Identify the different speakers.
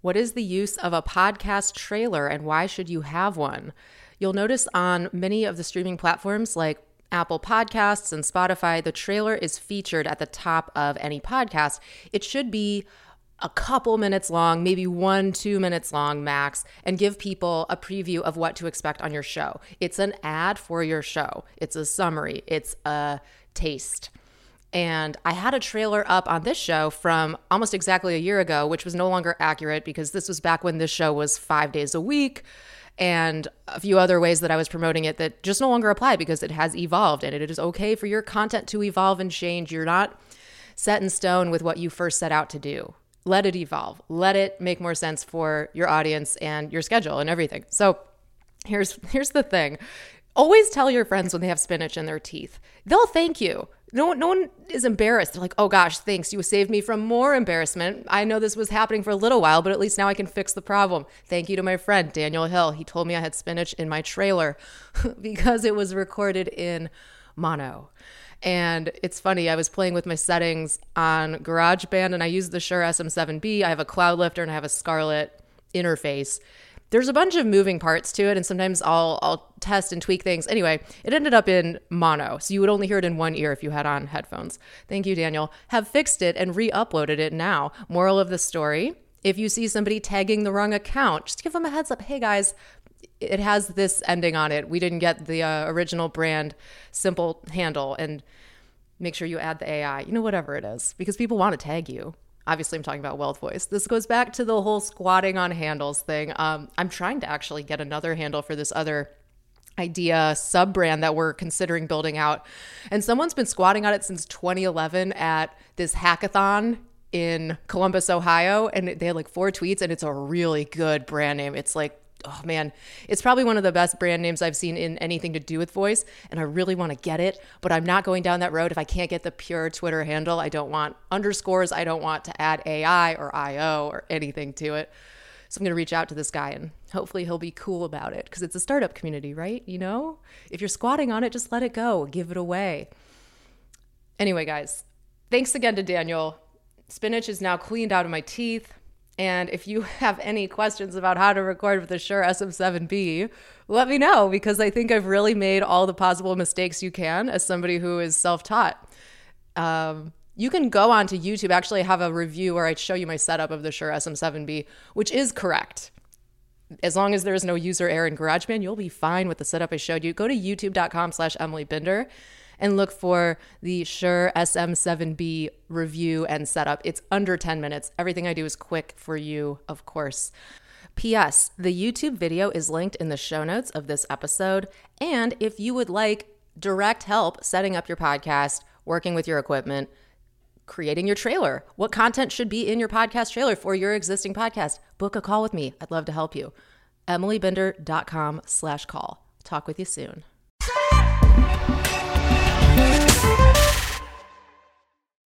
Speaker 1: What is the use of a podcast trailer and why should you have one? You'll notice on many of the streaming platforms like Apple Podcasts and Spotify, the trailer is featured at the top of any podcast. It should be a couple minutes long, maybe one, two minutes long max, and give people a preview of what to expect on your show. It's an ad for your show, it's a summary, it's a taste. And I had a trailer up on this show from almost exactly a year ago, which was no longer accurate because this was back when this show was five days a week and a few other ways that I was promoting it that just no longer apply because it has evolved and it is okay for your content to evolve and change. You're not set in stone with what you first set out to do. Let it evolve. Let it make more sense for your audience and your schedule and everything. So here's here's the thing. Always tell your friends when they have spinach in their teeth. They'll thank you. No, no one is embarrassed. They're like, oh gosh, thanks. You saved me from more embarrassment. I know this was happening for a little while, but at least now I can fix the problem. Thank you to my friend, Daniel Hill. He told me I had spinach in my trailer because it was recorded in mono. And it's funny, I was playing with my settings on GarageBand and I used the Shure SM7B. I have a cloud lifter and I have a Scarlett interface there's a bunch of moving parts to it and sometimes I'll I'll test and tweak things. Anyway, it ended up in mono. So you would only hear it in one ear if you had on headphones. Thank you, Daniel. Have fixed it and re-uploaded it now. Moral of the story, if you see somebody tagging the wrong account, just give them a heads up. Hey guys, it has this ending on it. We didn't get the uh, original brand simple handle and make sure you add the AI. You know whatever it is because people want to tag you obviously I'm talking about Wealth Voice. This goes back to the whole squatting on handles thing. Um, I'm trying to actually get another handle for this other idea sub brand that we're considering building out. And someone's been squatting on it since 2011 at this hackathon in Columbus, Ohio. And they had like four tweets, and it's a really good brand name. It's like oh man, it's probably one of the best brand names I've seen in anything to do with voice. And I really want to get it, but I'm not going down that road if I can't get the pure Twitter handle. I don't want underscores. I don't want to add AI or IO or anything to it. So I'm going to reach out to this guy and hopefully he'll be cool about it because it's a startup community, right? You know, if you're squatting on it, just let it go, give it away. Anyway, guys, thanks again to Daniel. Spinach is now cleaned out of my teeth. And if you have any questions about how to record with the Shure SM7B, let me know because I think I've really made all the possible mistakes you can as somebody who is self taught. Um, you can go on to YouTube. Actually, I have a review where I show you my setup of the Shure SM7B, which is correct. As long as there is no user error in GarageBand, you'll be fine with the setup I showed you. Go to youtube.com slash Emily Binder and look for the Shure SM7B review and setup. It's under 10 minutes. Everything I do is quick for you, of course. P.S. The YouTube video is linked in the show notes of this episode. And if you would like direct help setting up your podcast, working with your equipment, creating your trailer, what content should be in your podcast trailer for your existing podcast, book a call with me. I'd love to help you. EmilyBinder.com slash call. Talk with you soon.